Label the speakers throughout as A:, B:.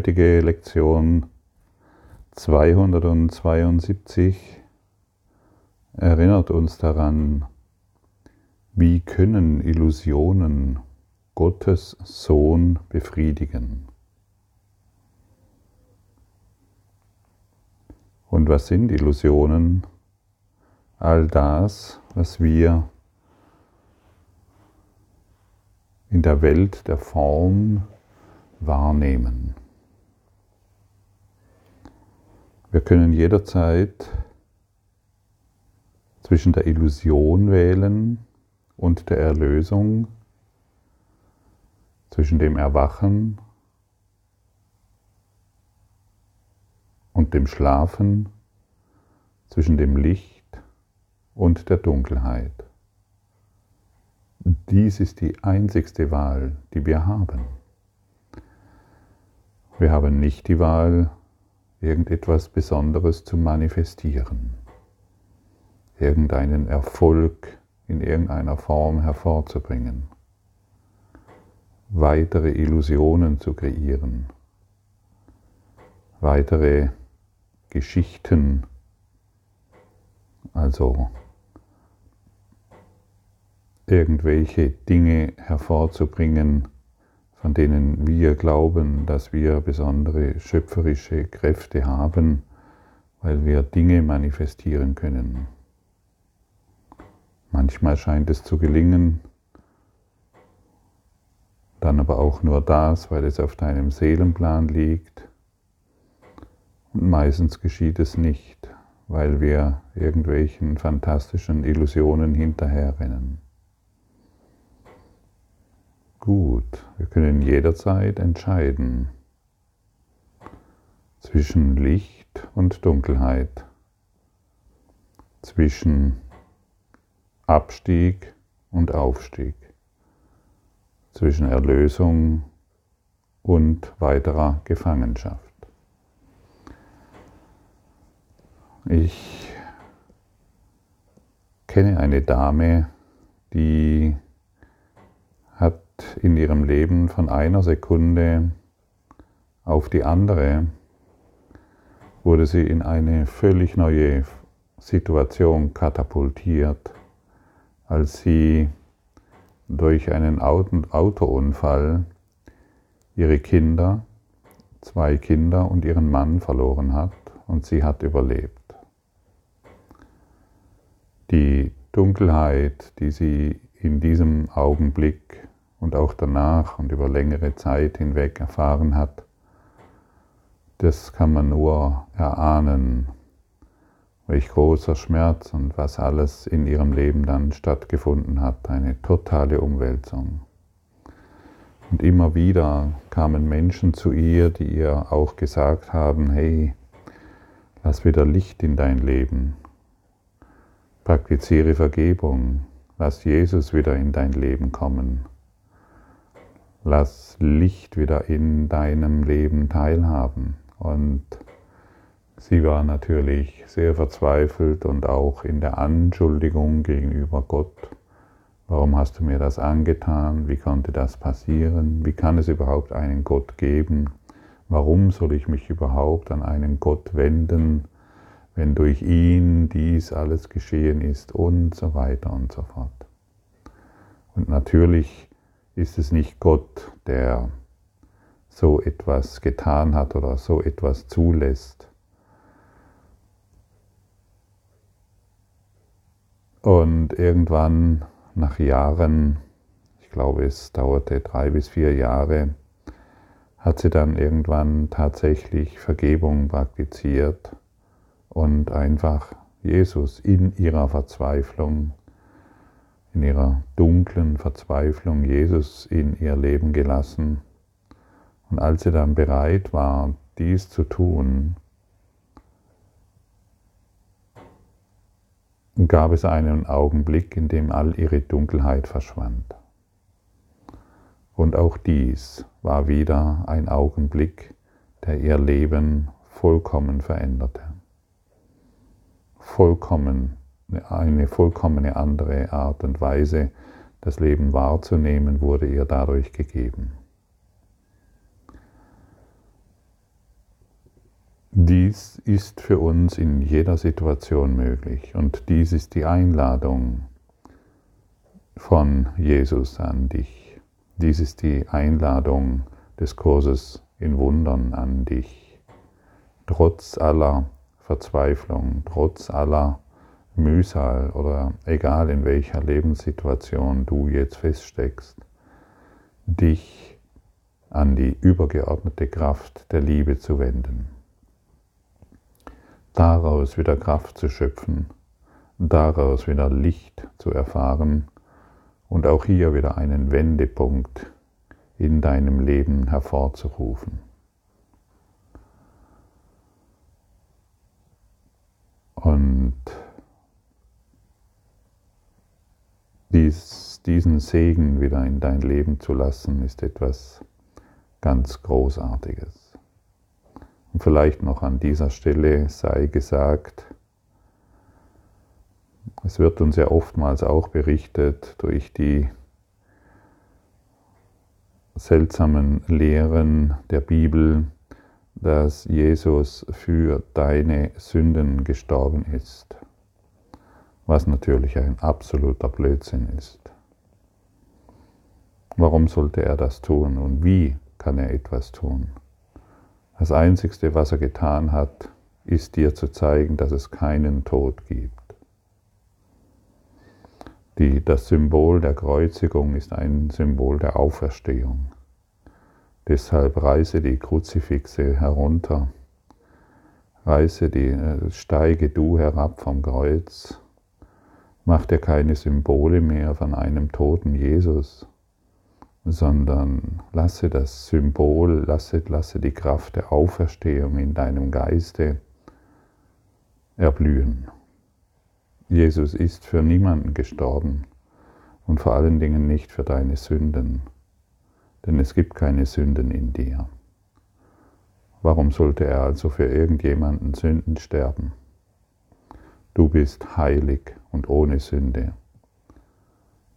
A: heutige Lektion 272 erinnert uns daran, wie können Illusionen Gottes Sohn befriedigen. Und was sind Illusionen? All das, was wir in der Welt der Form wahrnehmen. Wir können jederzeit zwischen der Illusion wählen und der Erlösung, zwischen dem Erwachen und dem Schlafen, zwischen dem Licht und der Dunkelheit. Dies ist die einzigste Wahl, die wir haben. Wir haben nicht die Wahl, irgendetwas Besonderes zu manifestieren, irgendeinen Erfolg in irgendeiner Form hervorzubringen, weitere Illusionen zu kreieren, weitere Geschichten, also irgendwelche Dinge hervorzubringen, von denen wir glauben, dass wir besondere schöpferische Kräfte haben, weil wir Dinge manifestieren können. Manchmal scheint es zu gelingen, dann aber auch nur das, weil es auf deinem Seelenplan liegt. Und meistens geschieht es nicht, weil wir irgendwelchen fantastischen Illusionen hinterherrennen. Gut, wir können jederzeit entscheiden zwischen Licht und Dunkelheit, zwischen Abstieg und Aufstieg, zwischen Erlösung und weiterer Gefangenschaft. Ich kenne eine Dame, die in ihrem Leben von einer Sekunde auf die andere wurde sie in eine völlig neue Situation katapultiert, als sie durch einen Autounfall ihre Kinder, zwei Kinder und ihren Mann verloren hat und sie hat überlebt. Die Dunkelheit, die sie in diesem Augenblick und auch danach und über längere Zeit hinweg erfahren hat, das kann man nur erahnen, welch großer Schmerz und was alles in ihrem Leben dann stattgefunden hat, eine totale Umwälzung. Und immer wieder kamen Menschen zu ihr, die ihr auch gesagt haben, hey, lass wieder Licht in dein Leben, praktiziere Vergebung, lass Jesus wieder in dein Leben kommen. Lass Licht wieder in deinem Leben teilhaben. Und sie war natürlich sehr verzweifelt und auch in der Anschuldigung gegenüber Gott. Warum hast du mir das angetan? Wie konnte das passieren? Wie kann es überhaupt einen Gott geben? Warum soll ich mich überhaupt an einen Gott wenden, wenn durch ihn dies alles geschehen ist und so weiter und so fort. Und natürlich ist es nicht Gott, der so etwas getan hat oder so etwas zulässt. Und irgendwann nach Jahren, ich glaube es dauerte drei bis vier Jahre, hat sie dann irgendwann tatsächlich Vergebung praktiziert und einfach Jesus in ihrer Verzweiflung in ihrer dunklen Verzweiflung Jesus in ihr Leben gelassen. Und als sie dann bereit war, dies zu tun, gab es einen Augenblick, in dem all ihre Dunkelheit verschwand. Und auch dies war wieder ein Augenblick, der ihr Leben vollkommen veränderte. Vollkommen eine vollkommene andere Art und Weise, das Leben wahrzunehmen, wurde ihr dadurch gegeben. Dies ist für uns in jeder Situation möglich und dies ist die Einladung von Jesus an dich. Dies ist die Einladung des Kurses in Wundern an dich. Trotz aller Verzweiflung, trotz aller Mühsal oder egal in welcher Lebenssituation du jetzt feststeckst, dich an die übergeordnete Kraft der Liebe zu wenden daraus wieder Kraft zu schöpfen, daraus wieder Licht zu erfahren und auch hier wieder einen Wendepunkt in deinem Leben hervorzurufen. Und dies, diesen Segen wieder in dein Leben zu lassen, ist etwas ganz Großartiges. Und vielleicht noch an dieser Stelle sei gesagt, es wird uns ja oftmals auch berichtet durch die seltsamen Lehren der Bibel, dass Jesus für deine Sünden gestorben ist, was natürlich ein absoluter Blödsinn ist. Warum sollte er das tun und wie kann er etwas tun? Das Einzigste, was er getan hat, ist dir zu zeigen, dass es keinen Tod gibt. Die, das Symbol der Kreuzigung ist ein Symbol der Auferstehung. Deshalb reiße die Kruzifixe herunter, reiße die, äh, steige du herab vom Kreuz, mach dir keine Symbole mehr von einem toten Jesus, sondern lasse das Symbol, lasse, lasse die Kraft der Auferstehung in deinem Geiste erblühen. Jesus ist für niemanden gestorben und vor allen Dingen nicht für deine Sünden, denn es gibt keine Sünden in dir. Warum sollte er also für irgendjemanden Sünden sterben? Du bist heilig und ohne Sünde.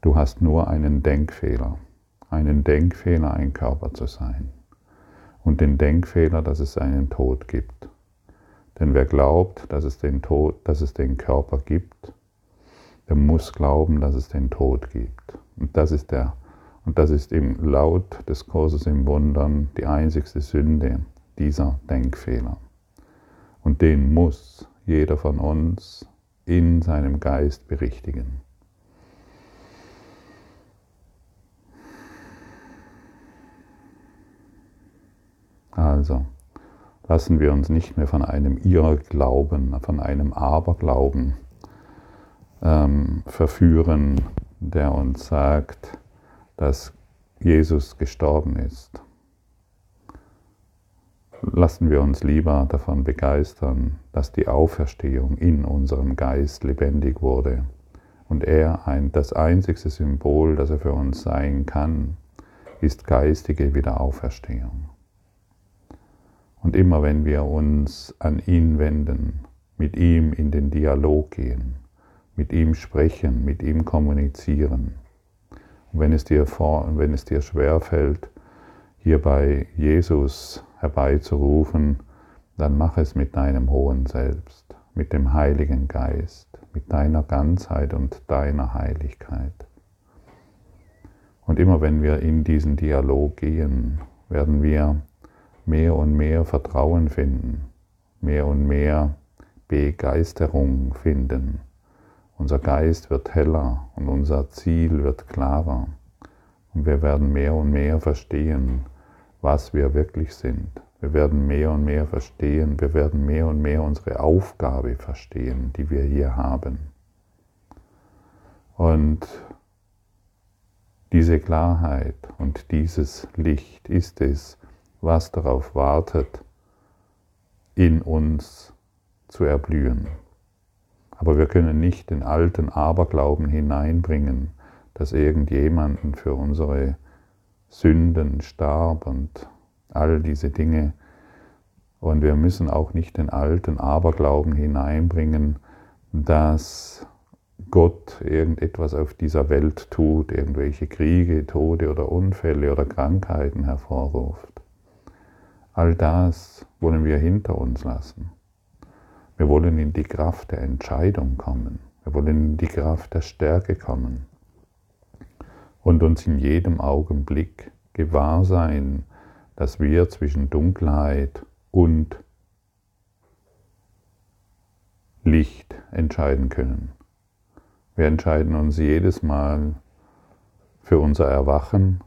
A: Du hast nur einen Denkfehler einen Denkfehler, ein Körper zu sein. Und den Denkfehler, dass es einen Tod gibt. Denn wer glaubt, dass es den Tod, dass es den Körper gibt, der muss glauben, dass es den Tod gibt. Und das ist der, und das ist im Laut des Kurses im Wundern die einzigste Sünde, dieser Denkfehler. Und den muss jeder von uns in seinem Geist berichtigen. Also lassen wir uns nicht mehr von einem Irrglauben, von einem Aberglauben ähm, verführen, der uns sagt, dass Jesus gestorben ist. Lassen wir uns lieber davon begeistern, dass die Auferstehung in unserem Geist lebendig wurde und er ein, das einzigste Symbol, das er für uns sein kann, ist geistige Wiederauferstehung. Und immer wenn wir uns an ihn wenden, mit ihm in den Dialog gehen, mit ihm sprechen, mit ihm kommunizieren, und wenn es dir, vor, wenn es dir schwerfällt, hier bei Jesus herbeizurufen, dann mach es mit deinem hohen Selbst, mit dem Heiligen Geist, mit deiner Ganzheit und deiner Heiligkeit. Und immer wenn wir in diesen Dialog gehen, werden wir mehr und mehr Vertrauen finden, mehr und mehr Begeisterung finden. Unser Geist wird heller und unser Ziel wird klarer. Und wir werden mehr und mehr verstehen, was wir wirklich sind. Wir werden mehr und mehr verstehen, wir werden mehr und mehr unsere Aufgabe verstehen, die wir hier haben. Und diese Klarheit und dieses Licht ist es, was darauf wartet, in uns zu erblühen. Aber wir können nicht den alten Aberglauben hineinbringen, dass irgendjemanden für unsere Sünden starb und all diese Dinge. Und wir müssen auch nicht den alten Aberglauben hineinbringen, dass Gott irgendetwas auf dieser Welt tut, irgendwelche Kriege, Tode oder Unfälle oder Krankheiten hervorruft. All das wollen wir hinter uns lassen. Wir wollen in die Kraft der Entscheidung kommen. Wir wollen in die Kraft der Stärke kommen und uns in jedem Augenblick gewahr sein, dass wir zwischen Dunkelheit und Licht entscheiden können. Wir entscheiden uns jedes Mal für unser Erwachen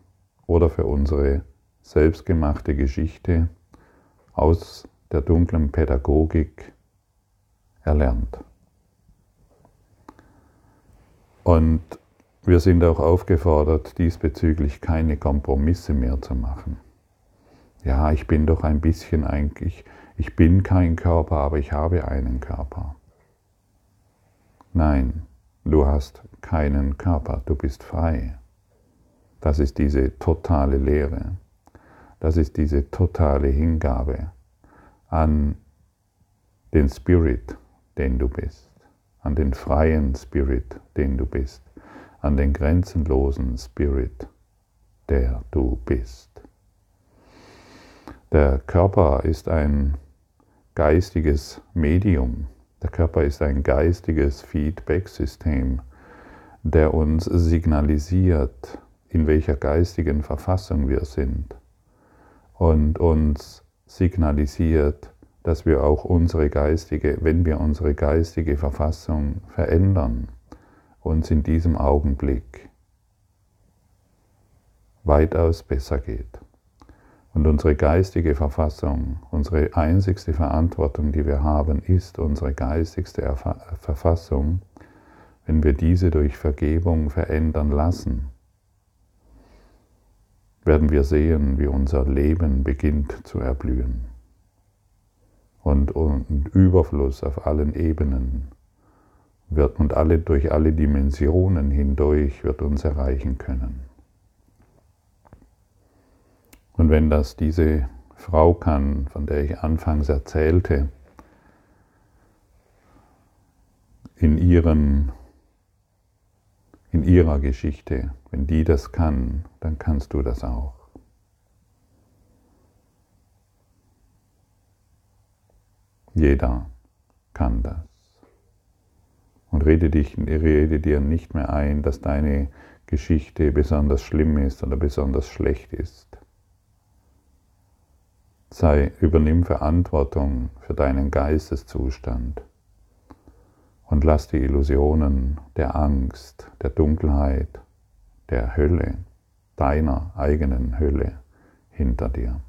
A: oder für unsere selbstgemachte Geschichte aus der dunklen Pädagogik erlernt. Und wir sind auch aufgefordert, diesbezüglich keine Kompromisse mehr zu machen. Ja, ich bin doch ein bisschen eigentlich, ich bin kein Körper, aber ich habe einen Körper. Nein, du hast keinen Körper, du bist frei. Das ist diese totale Lehre. Das ist diese totale Hingabe an den Spirit, den du bist, an den freien Spirit, den du bist, an den grenzenlosen Spirit, der du bist. Der Körper ist ein geistiges Medium, der Körper ist ein geistiges Feedback-System, der uns signalisiert, in welcher geistigen Verfassung wir sind und uns signalisiert, dass wir auch unsere geistige, wenn wir unsere geistige Verfassung verändern, uns in diesem Augenblick weitaus besser geht. Und unsere geistige Verfassung, unsere einzigste Verantwortung, die wir haben, ist unsere geistigste Verfassung, wenn wir diese durch Vergebung verändern lassen, werden wir sehen, wie unser Leben beginnt zu erblühen. Und, und Überfluss auf allen Ebenen wird und alle durch alle Dimensionen hindurch wird uns erreichen können. Und wenn das diese Frau kann, von der ich anfangs erzählte, in, ihren, in ihrer Geschichte, wenn die das kann, dann kannst du das auch. Jeder kann das. Und rede, dich, rede dir nicht mehr ein, dass deine Geschichte besonders schlimm ist oder besonders schlecht ist. Sei, übernimm Verantwortung für deinen Geisteszustand und lass die Illusionen der Angst, der Dunkelheit, der Hölle, deiner eigenen Hölle hinter dir.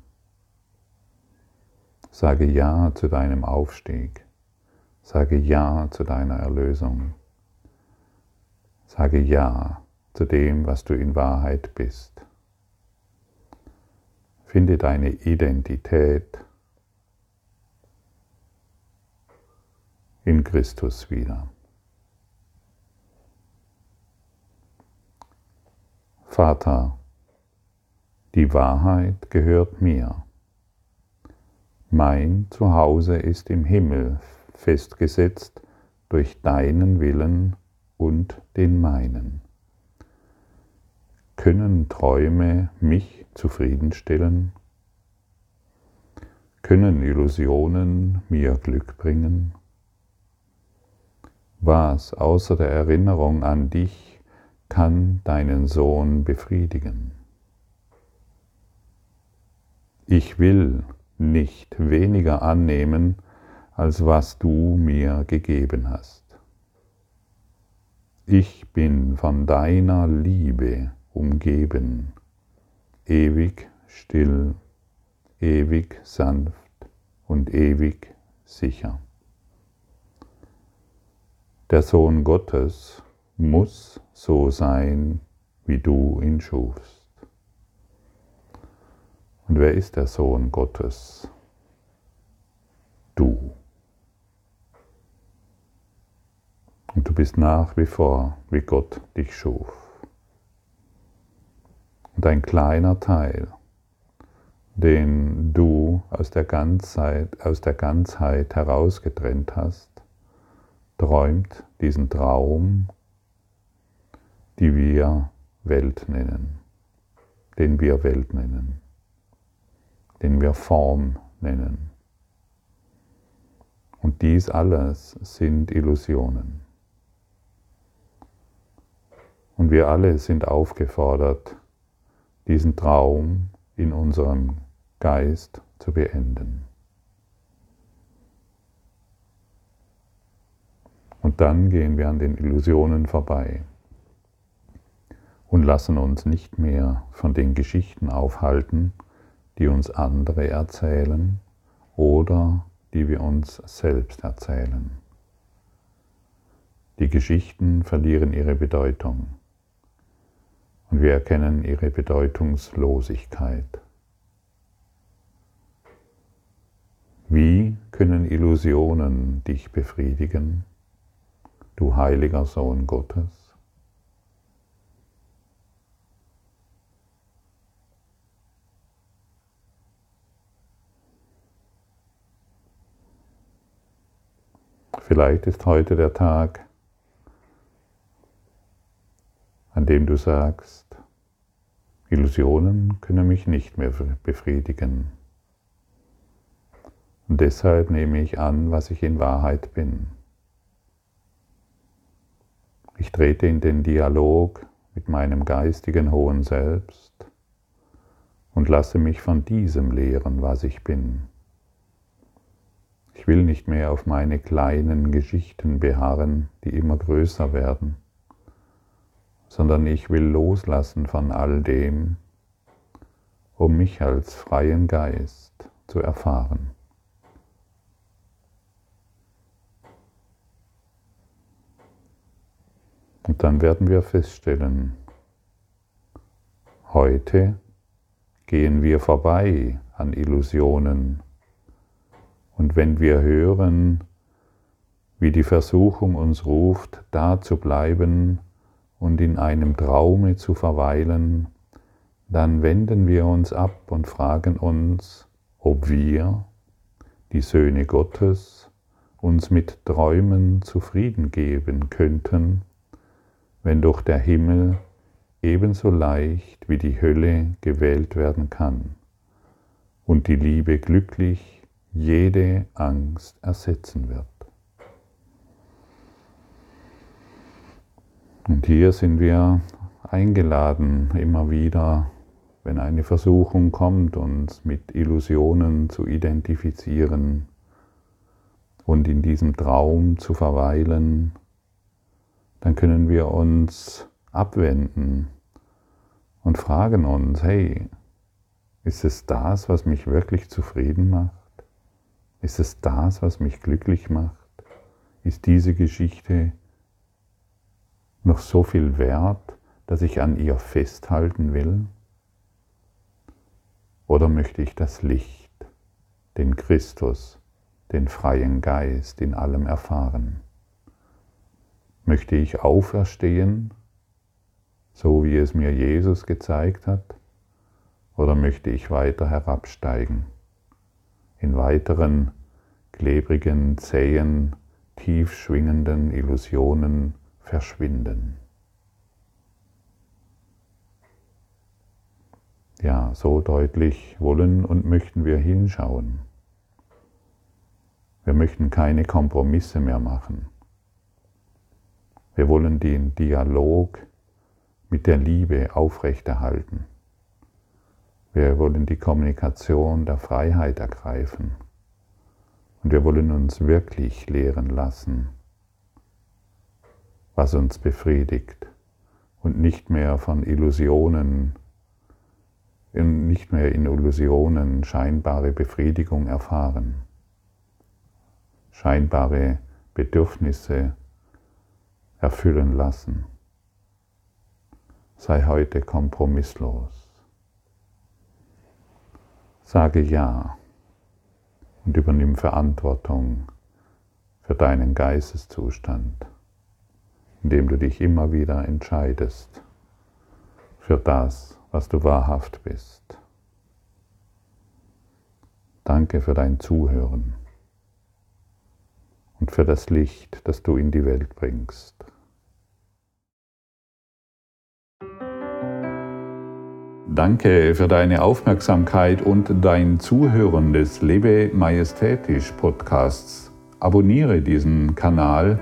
A: Sage Ja zu deinem Aufstieg. Sage Ja zu deiner Erlösung. Sage Ja zu dem, was du in Wahrheit bist. Finde deine Identität in Christus wieder. Vater, die Wahrheit gehört mir. Mein Zuhause ist im Himmel festgesetzt durch deinen Willen und den meinen. Können Träume mich zufriedenstellen? Können Illusionen mir Glück bringen? Was außer der Erinnerung an dich kann deinen Sohn befriedigen? Ich will nicht weniger annehmen, als was du mir gegeben hast. Ich bin von deiner Liebe umgeben, ewig still, ewig sanft und ewig sicher. Der Sohn Gottes muss so sein, wie du ihn schufst. Und wer ist der Sohn Gottes? Du. Und du bist nach wie vor, wie Gott dich schuf. Und ein kleiner Teil, den du aus der Ganzheit, aus der Ganzheit herausgetrennt hast, träumt diesen Traum, die wir Welt nennen, den wir Welt nennen. den wir Form nennen. Und dies alles sind Illusionen. Und wir alle sind aufgefordert, diesen Traum in unserem Geist zu beenden. Und dann gehen wir an den Illusionen vorbei und lassen uns nicht mehr von den Geschichten aufhalten, die uns andere erzählen oder die wir uns selbst erzählen. Die Geschichten verlieren ihre Bedeutung und wir erkennen ihre Bedeutungslosigkeit. Wie können Illusionen dich befriedigen, du heiliger Sohn Gottes? Vielleicht ist heute der Tag, an dem du sagst, Illusionen können mich nicht mehr befriedigen. Und deshalb nehme ich an, was ich in Wahrheit bin. Ich trete in den Dialog mit meinem geistigen hohen Selbst und lasse mich von diesem lehren, was ich bin. Ich will nicht mehr auf meine kleinen Geschichten beharren, die immer größer werden, sondern ich will loslassen von all dem, um mich als freien Geist zu erfahren. Und dann werden wir feststellen, heute gehen wir vorbei an Illusionen und wenn wir hören, wie die Versuchung uns ruft, da zu bleiben und in einem Traume zu verweilen, dann wenden wir uns ab und fragen uns, ob wir, die Söhne Gottes, uns mit Träumen zufrieden geben könnten, wenn doch der Himmel ebenso leicht wie die Hölle gewählt werden kann und die Liebe glücklich jede Angst ersetzen wird. Und hier sind wir eingeladen, immer wieder, wenn eine Versuchung kommt, uns mit Illusionen zu identifizieren und in diesem Traum zu verweilen, dann können wir uns abwenden und fragen uns, hey, ist es das, was mich wirklich zufrieden macht? Ist es das, was mich glücklich macht? Ist diese Geschichte noch so viel wert, dass ich an ihr festhalten will? Oder möchte ich das Licht, den Christus, den freien Geist in allem erfahren? Möchte ich auferstehen, so wie es mir Jesus gezeigt hat? Oder möchte ich weiter herabsteigen? in weiteren klebrigen, zähen, tief schwingenden Illusionen verschwinden. Ja, so deutlich wollen und möchten wir hinschauen. Wir möchten keine Kompromisse mehr machen. Wir wollen den Dialog mit der Liebe aufrechterhalten. Wir wollen die Kommunikation der Freiheit ergreifen. Und wir wollen uns wirklich lehren lassen, was uns befriedigt und nicht mehr von Illusionen, nicht mehr in Illusionen scheinbare Befriedigung erfahren, scheinbare Bedürfnisse erfüllen lassen. Sei heute kompromisslos. Sage Ja und übernimm Verantwortung für deinen Geisteszustand, indem du dich immer wieder entscheidest für das, was du wahrhaft bist. Danke für dein Zuhören und für das Licht, das du in die Welt bringst. Danke für deine Aufmerksamkeit und dein Zuhören des Lebe Majestätisch Podcasts. Abonniere diesen Kanal,